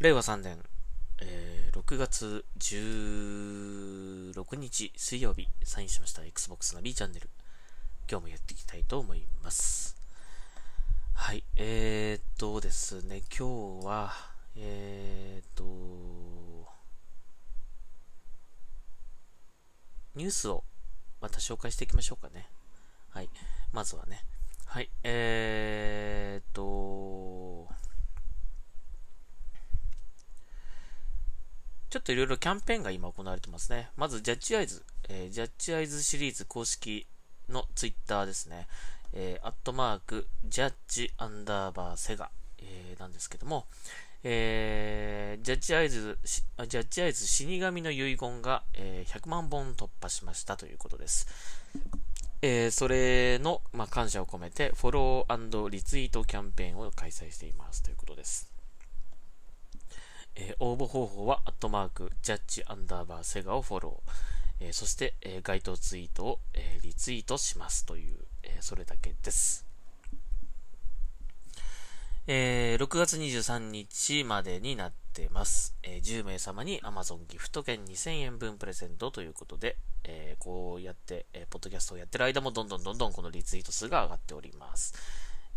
令和3年、えー、6月16日水曜日、サインしました Xbox の B チャンネル。今日もやっていきたいと思います。はい、えー、っとですね、今日は、えー、っと、ニュースをまた紹介していきましょうかね。はい、まずはね。はい、えー、っと、ちょっといろいろキャンペーンが今行われてますね。まず、ジャッジアイズ、えー、ジャッジアイズシリーズ公式のツイッターですね。えー、アットマーク、ジャッジアンダーバーセガ、えー、なんですけども、えー、ジャッジアイズ、ジャッジアイズ死神の遺言が、えー、100万本突破しましたということです。えー、それの、まあ、感謝を込めて、フォローリツイートキャンペーンを開催していますということです。えー、応募方法は、アットマーク、ジャッジアンダーバーセガをフォロー。えー、そして、えー、該当ツイートを、えリツイートしますという、えそれだけです。え6月23日までになってます。え10名様に Amazon ギフト券2000円分プレゼントということで、えこうやって、えポッドキャストをやってる間もどんどんどんどんこのリツイート数が上がっております。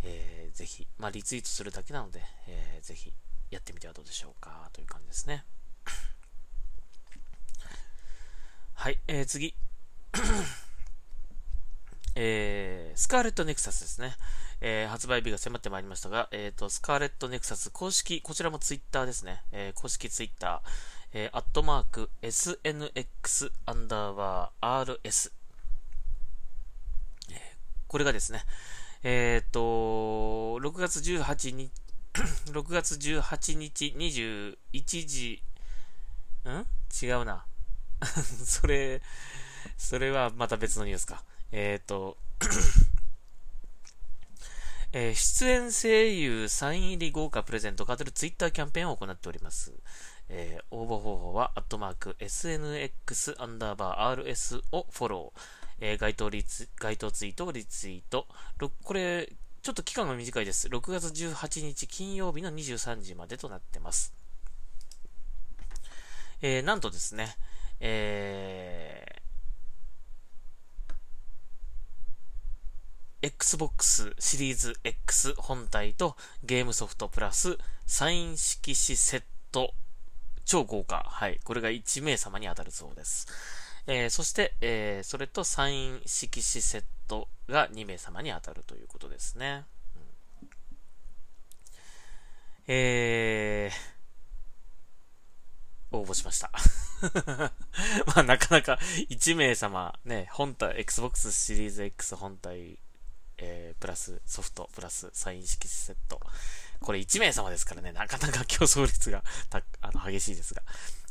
えー、ぜひ、まあ、リツイートするだけなので、えー、ぜひ、やってみてはどうでしょうかという感じですね。はい、えー、次。えー、スカーレットネクサスですね。えー、発売日が迫ってまいりましたが、えっ、ー、と、スカーレットネクサス公式、こちらもツイッターですね。えー、公式ツイッター、えー、アットマーク、snx アンダーバー rs。これがですね、えっ、ー、と、6月18日、6月18日21時、ん？違うな。それ、それはまた別のニュースか。えっ、ー、と、えー、出演声優サイン入り豪華プレゼントが当たるツイッターキャンペーンを行っております。えー、応募方法は、アットマーク、snx アンダーバー rs をフォロー。えー、該当リツ、該当ツイートをリツイート。これ、ちょっと期間が短いです。6月18日金曜日の23時までとなってます。えー、なんとですね、えー、Xbox シリーズ X 本体とゲームソフトプラスサイン色紙セット超豪華。はい。これが1名様に当たるそうです。えー、そして、えー、それとサイン色紙セットが2名様に当たるということですね。うん、えー、応募しました。まあ、なかなか1名様、ね、本体、Xbox シリーズ X 本体、えー、プラスソフト、プラスサイン色紙セット。これ1名様ですからね、なかなか競争率がたあの激しいですが。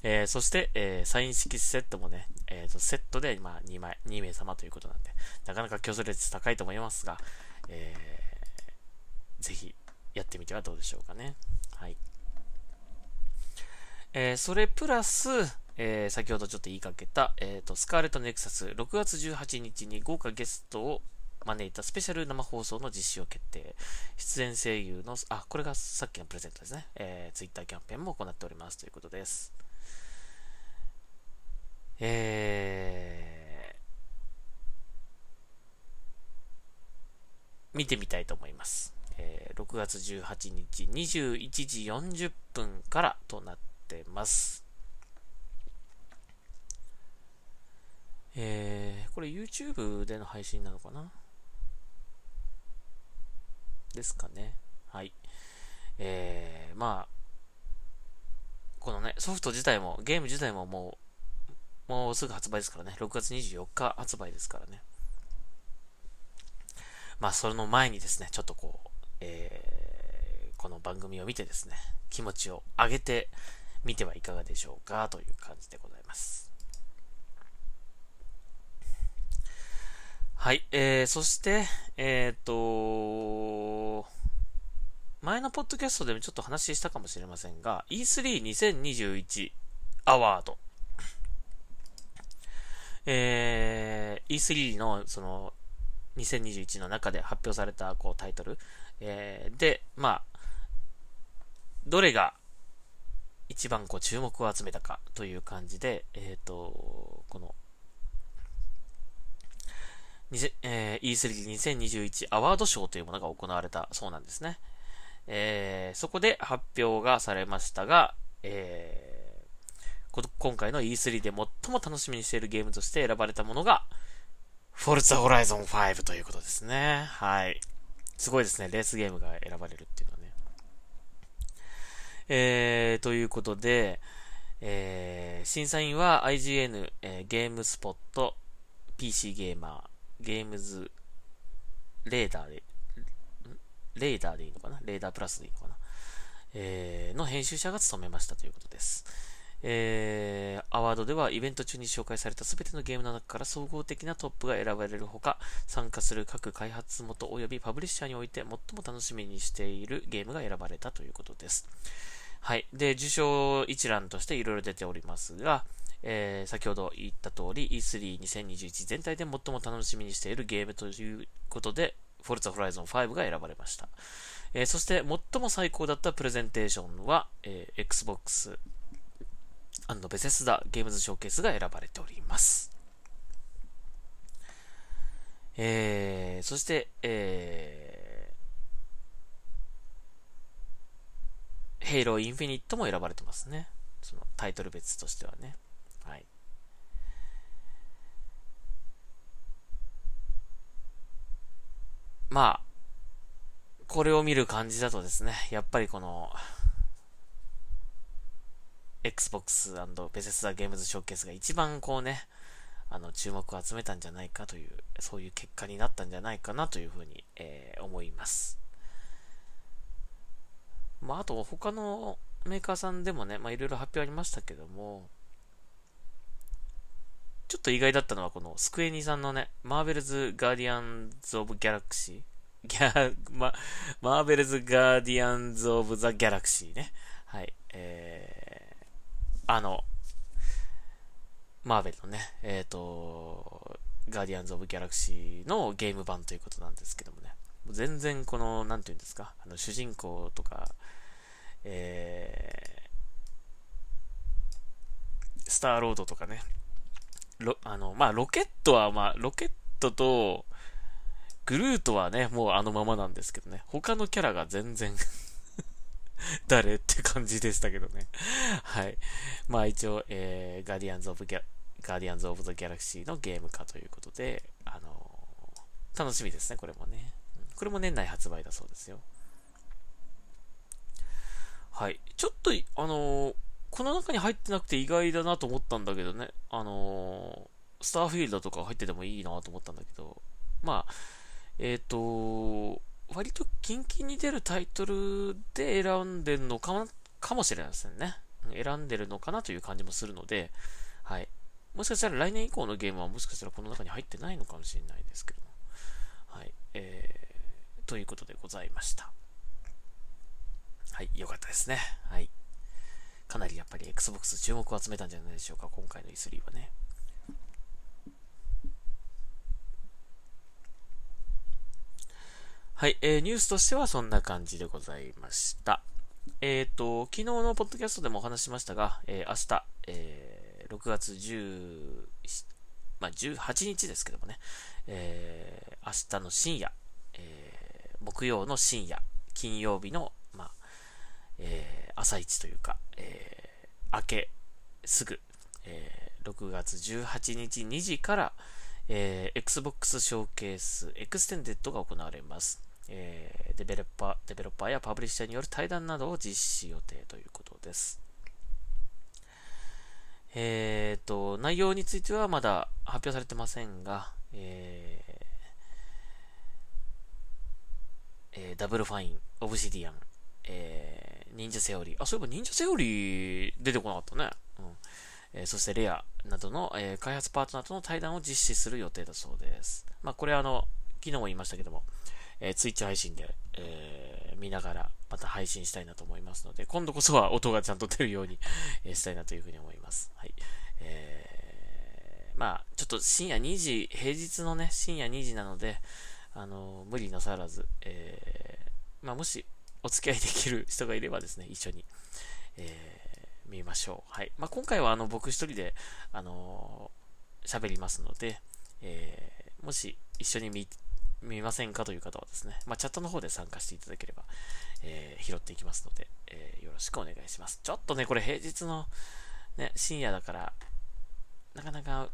えー、そして、えー、サイン色セットもね、えーと、セットで、まあ、2枚、2名様ということなんで、なかなか競争率高いと思いますが、えー、ぜひやってみてはどうでしょうかね。はい。えー、それプラス、えー、先ほどちょっと言いかけた、えーと、スカーレットネクサス6月18日に豪華ゲストを招いたスペシャル生放送の実施を決定。出演声優の、あ、これがさっきのプレゼントですね。えー、ツイッターキャンペーンも行っておりますということです。えー、見てみたいと思います。えー、6月18日21時40分からとなってます。えー、これ YouTube での配信なのかな？ですかね。はい。えー、まあ、このね、ソフト自体も、ゲーム自体ももう、もうすぐ発売ですからね。6月24日発売ですからね。まあ、それの前にですね、ちょっとこう、えー、この番組を見てですね、気持ちを上げてみてはいかがでしょうかという感じでございます。はい、えー、そして、えっ、ー、と前のポッドキャストでもちょっと話したかもしれませんが、E32021 アワードえー、E3 のその2021の中で発表されたこうタイトル、えー、で、まあ、どれが一番こう注目を集めたかという感じで、えっ、ー、と、この、えー、E32021 アワード賞というものが行われたそうなんですね。えー、そこで発表がされましたが、えー、今回の E3 で最も楽しみにしているゲームとして選ばれたものが、フォルツァホライゾン5ということですね。はい。すごいですね。レースゲームが選ばれるっていうのはね。えー、ということで、えー、審査員は IGN、えー、ゲームスポット、PC ゲーマー、ゲームズ、レーダーで、レーダーでいいのかな？レーダープラスでいいのかな？えー、の編集者が務めましたということです。えー、アワードではイベント中に紹介された全てのゲームの中から総合的なトップが選ばれるほか、参加する各開発元及びパブリッシャーにおいて最も楽しみにしているゲームが選ばれたということです。はい。で、受賞一覧としていろいろ出ておりますが、えー、先ほど言った通り E32021 全体で最も楽しみにしているゲームということで、フォルツァホライゾン5が選ばれました。えー、そして最も最高だったプレゼンテーションは、えー、Xbox ベセスダゲームズショーケースが選ばれております。えー、そして、えー、ヘイローインフィニットも選ばれてますね。そのタイトル別としてはね。はい。まあ、これを見る感じだとですね、やっぱりこの、Xbox& ベセスダゲームズショーケースが一番こうね、あの、注目を集めたんじゃないかという、そういう結果になったんじゃないかなというふうに、えー、思います。まあ、あと他のメーカーさんでもね、まあいろいろ発表ありましたけども、ちょっと意外だったのはこのスクエニさんのね、マーベルズ・ガーディアンズ・オブ・ギャラクシーギャ、ま、マーベルズ・ガーディアンズ・オブ・ザ・ギャラクシーね。はい。えー、あの、マーベルのね、えっ、ー、と、ガーディアンズ・オブ・ギャラクシーのゲーム版ということなんですけどもね。全然この、なんていうんですか、あの、主人公とか、えー、スターロードとかね、ロ、あの、まあ、ロケットは、まあ、ロケットと、グルートはね、もうあのままなんですけどね、他のキャラが全然 誰って感じでしたけどね。はい。まあ一応、えー、ガーディアンズ・オブ・ギャ、ガーディアンズ・オブ・ザ・ギャラクシーのゲーム化ということで、あのー、楽しみですね、これもね。これも年内発売だそうですよ。はい。ちょっと、あのー、この中に入ってなくて意外だなと思ったんだけどね。あのー、スターフィールドとか入っててもいいなと思ったんだけど、まあ、えっ、と、割とキンキンに出るタイトルで選んでるのかかもしれないですね。選んでるのかなという感じもするので、はい。もしかしたら来年以降のゲームはもしかしたらこの中に入ってないのかもしれないですけども。はい。えー、ということでございました。はい、よかったですね。はい。かなりやっぱり Xbox 注目を集めたんじゃないでしょうか、今回の E3 はね。はい、えー、ニュースとしてはそんな感じでございました。えっ、ー、と、昨日のポッドキャストでもお話しましたが、えー、明日、えー、6月10、まあ、18日ですけどもね、えー、明日の深夜、えー、木曜の深夜、金曜日の、まあ、えー、朝一というか、えー、明けすぐ、えー、6月18日2時から、えー、Xbox ショーケースエクステンデッドが行われます。えー、デベロッパー、デベロッパーやパブリッシャーによる対談などを実施予定ということです。えっ、ー、と、内容についてはまだ発表されてませんが、えー、えー、 Double Fine、 Obsidian、えー、 Ninja Theory。あ、そういえば Ninja Theory 出てこなかったね。うん。えー、そして Rare などの、えー、開発パートナーとの対談を実施する予定だそうです。まあ、これあの、昨日も言いましたけども、えー、 Twitch 配信で、えー、見ながらまた配信したいなと思いますので、今度こそは音がちゃんと出るように えしたいなというふうに思います。はい。えー、まあ、ちょっと深夜2時、平日のね、深夜2時なので、あの無理なさらず、えー、まあ、もしお付き合いできる人がいればですね、一緒に、えー、みましょう。はい。まあ、今回はあの僕一人で、あの喋りますので、えー、もし一緒に見、見ませんかという方はですね、まあ、チャットの方で参加していただければ、えー、拾っていきますので、えー、よろしくお願いします。ちょっとね、これ平日の、ね、深夜だから、なかなか、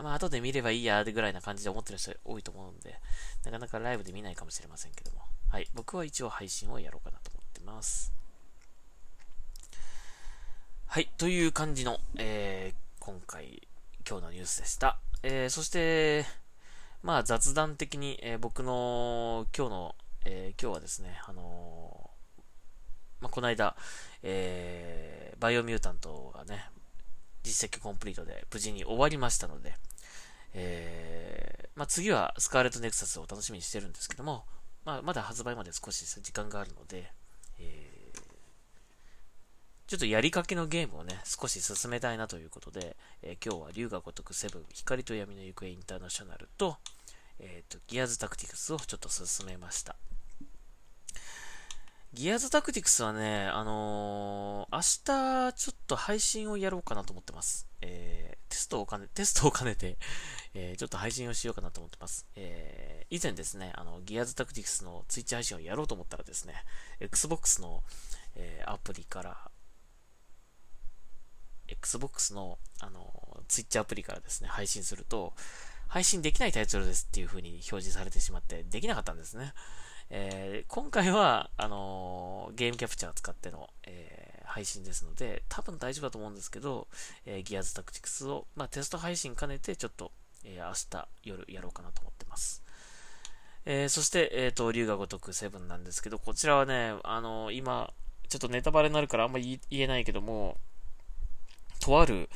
まあ、後で見ればいいや、ぐらいな感じで思ってる人多いと思うんで、なかなかライブで見ないかもしれませんけども、はい、僕は一応配信をやろうかなと思ってます。はい、という感じの、えー、今回、今日のニュースでした。えー、そして、まあ雑談的に、えー、僕の今日の、えー、今日はですね、あのまあ、この間、えバイオミュータントがね、実績コンプリートで無事に終わりましたので、えまあ、次はスカーレットネクサスを楽しみにしてるんですけども、まあ、まだ発売まで少し時間があるので、ちょっとやりかけのゲームをね、少し進めたいなということで、えー、今日は龍が如くセブン、光と闇の行方インターナショナルと、えっ、ー、と、ギアズタクティクスをちょっと進めました。ギアズタクティクスはね、あのー、明日ちょっと配信をやろうかなと思ってます。えー、テストを兼ね、テストを兼ねて、えー、ちょっと配信をしようかなと思ってます。えー、以前ですね、あの、ギアズタクティクスのツイッチ配信をやろうと思ったらですね、Xbox の、えー、アプリから、Xbox の、あの、Twitch アプリからですね、配信すると、配信できないタイトルですっていう風に表示されてしまって、できなかったんですね。えー、今回は、あのー、ゲームキャプチャー使っての、えー、配信ですので、多分大丈夫だと思うんですけど、えー、ギアズタクティクスを、まあ、テスト配信兼ねて、ちょっと、えー、明日夜やろうかなと思ってます。えー、そして、えっ、ー、と、竜が如く7なんですけど、こちらはね、あの、今、ちょっとネタバレになるからあんまり言えないけども、とある、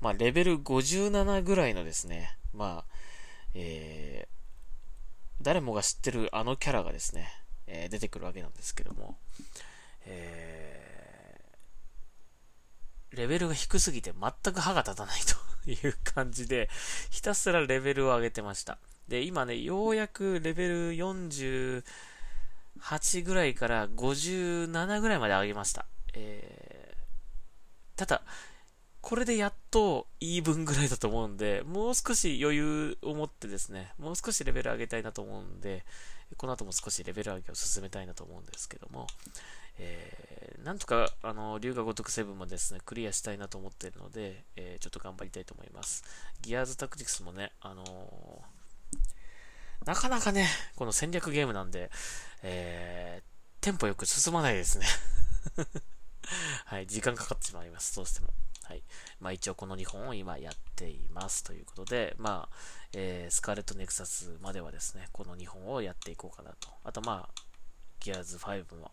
まあ、レベル57ぐらいのですね、まあ、えー、誰もが知ってるあのキャラがですね、えー、出てくるわけなんですけども、えー、レベルが低すぎて全く歯が立たないという感じで、ひたすらレベルを上げてました。で、今ね、ようやくレベル48ぐらいから57ぐらいまで上げました。えー、ただ、これでやっとイーブンぐらいだと思うんで、もう少し余裕を持ってですね、もう少しレベル上げたいなと思うんで、この後も少しレベル上げを進めたいなと思うんですけども、えー、なんとか、あの、龍が如く7もですね、クリアしたいなと思っているので、えー、ちょっと頑張りたいと思います。ギアーズタクティクスもね、あのー、なかなかね、この戦略ゲームなんで、えー、テンポよく進まないですね はい、時間かかってしまいます、どうしても。はい。まあ一応この2本を今やっていますということで、まあ、えー、スカーレットネクサスまではですね、この2本をやっていこうかなと。あとまあ、ギアーズ5も、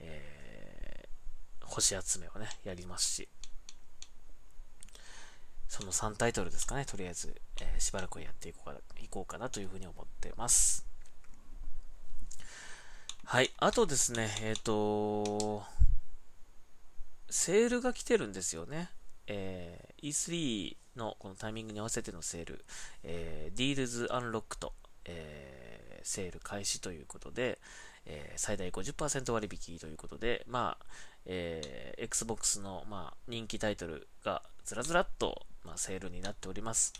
えー、星集めをね、やりますし、その3タイトルですかね、とりあえず、えー、しばらくやっていこうかいこうかなというふうに思ってます。はい。あとですね、えっ、ー、とセールが来てるんですよね。えー、E3 のこのタイミングに合わせてのセール、えー、Deals Unlocked、えー、セール開始ということで、えー、最大50%割引ということで、まあ、えー、Xbox の、まあ、人気タイトルがずらずらっと、まあ、セールになっております。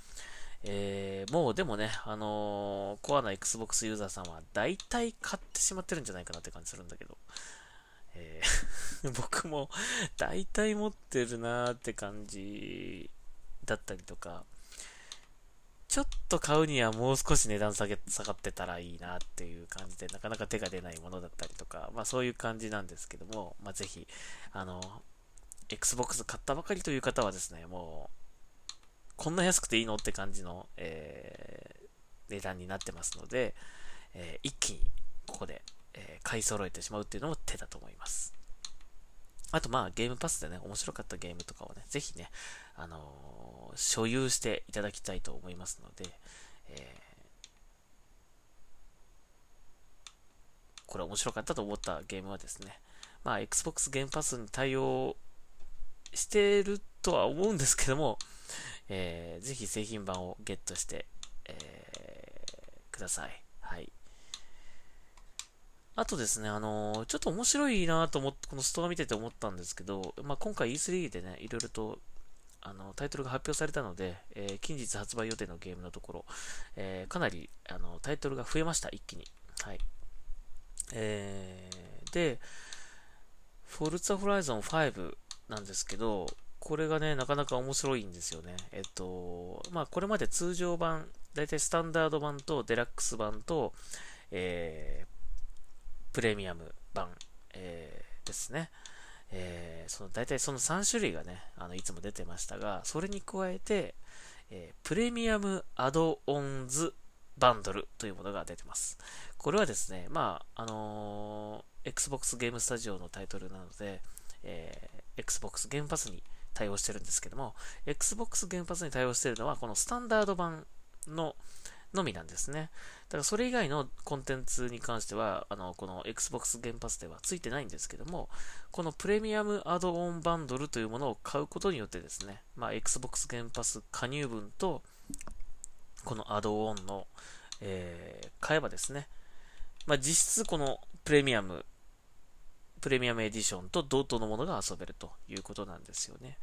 えー、もうでもね、あのー、コアな Xbox ユーザーさんは大体買ってしまってるんじゃないかなって感じするんだけど、えー 僕も大体持ってるなーって感じだったりとか、ちょっと買うにはもう少し値段下げ下がってたらいいなっていう感じで、なかなか手が出ないものだったりとか、まあそういう感じなんですけども、まあぜひ、あの、Xbox 買ったばかりという方はですね、もう、こんな安くていいのって感じの、えー、値段になってますので、えー、一気にここでえー、買い揃えてしまうっていうのも手だと思います。あとまあゲームパスでね、面白かったゲームとかをね、ぜひね、あのー、所有していただきたいと思いますので、えー、これ面白かったと思ったゲームはですね、まあ Xbox ゲームパスに対応してるとは思うんですけども、えー、ぜひ製品版をゲットして、えー、ください。はい。あとですね、あのー、ちょっと面白いなと思って、このストア見てて思ったんですけど、まあ、今回 E3 でね、いろいろとあのタイトルが発表されたので、えー、近日発売予定のゲームのところ、えー、かなりあのタイトルが増えました、一気に。はい。えー、で、フォルツァホライゾン5なんですけど、これがね、なかなか面白いんですよね。えっと、まあ、これまで通常版、だいたいスタンダード版とデラックス版と、えー、プレミアム版、えー、ですね。えー、その大体その3種類がね、あのいつも出てましたが、それに加えて、えー、プレミアムアドオンズバンドルというものが出てます。これはですね、まあ、あのー、Xbox ゲームスタジオのタイトルなので、えー、Xbox ゲームパスに対応してるんですけども、Xbox ゲームパスに対応してるのは、このスタンダード版の、のみなんですね。だからそれ以外のコンテンツに関しては、あの、この Xbox 原発ではついてないんですけども、このプレミアムアドオンバンドルというものを買うことによってですね、まあ、Xbox 原発加入分と、このアドオンの、えー、買えばですね、まあ、実質このプレミアム、プレミアムエディションと同等のものが遊べるということなんですよね。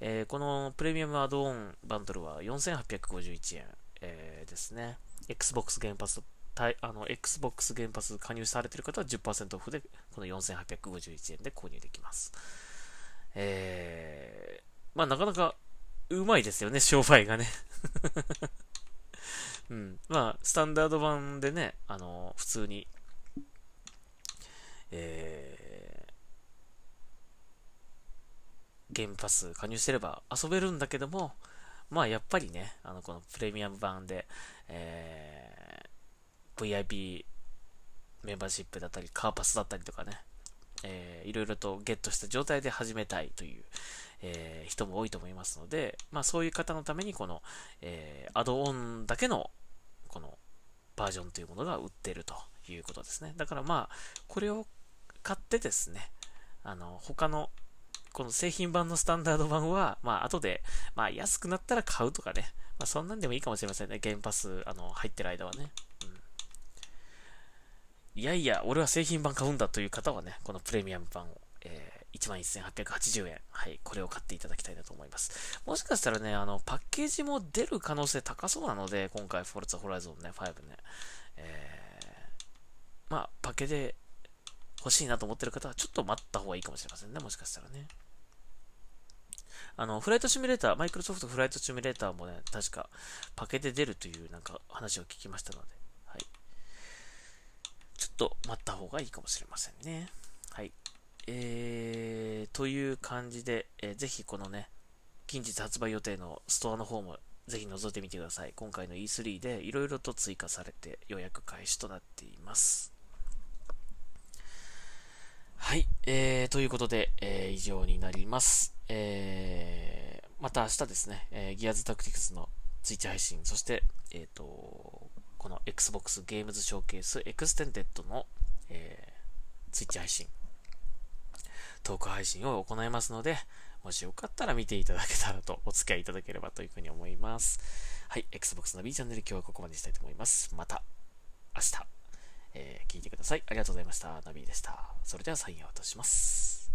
えー、このプレミアムアドオンバンドルは4851円。えー、ですね、Xbox 原発あの、Xbox 原発加入されている方は10%オフで、この4851円で購入できます。えー、まあなかなかうまいですよね、商売がね うん。まあ、スタンダード版でね、あの、普通に、えー、ゲームパス加入してれば遊べるんだけども、まあやっぱりね、あのこのプレミアム版で、えー、VIP メンバーシップだったり、カーパスだったりとかね、えー、いろいろとゲットした状態で始めたいという、えー、人も多いと思いますので、まあそういう方のためにこの、えー、アドオンだけのこのバージョンというものが売ってるということですね。だからまあ、これを買ってですね、あの、他のこの製品版のスタンダード版は、まあ、後で、まあ、安くなったら買うとかね。まあ、そんなんでもいいかもしれませんね。ゲームパス、あの、入ってる間はね。うん。いやいや、俺は製品版買うんだという方はね、このプレミアム版を、えー、11,880円。はい。これを買っていただきたいなと思います。もしかしたらね、あの、パッケージも出る可能性高そうなので、今回、フォルツァホライゾンね、5ね。えー、まあ、パケで欲しいなと思ってる方は、ちょっと待った方がいいかもしれませんね。もしかしたらね。あの、フライトシミュレーター、マイクロソフトフライトシミュレーターもね、確かパケで出るというなんか話を聞きましたので、はい。ちょっと待った方がいいかもしれませんね。はい。えー、という感じで、えー、ぜひこのね、近日発売予定のストアの方もぜひ覗いてみてください。今回の E3 でいろいろと追加されて予約開始となっています。はい。えー、ということで、えー、以上になります。えー、また明日ですね、えー、ギアズタクティクスのツイッチ配信、そして、えっ、ー、と、この Xbox ゲームズショーケースエクステンデッドの、えー、ツイッチ配信、トーク配信を行いますので、もしよかったら見ていただけたらと、お付き合いいただければというふうに思います。はい、Xbox の B チャンネル今日はここまでにしたいと思います。また明日、えー、聞いてください。ありがとうございました。ナビでした。それではサインアウトします。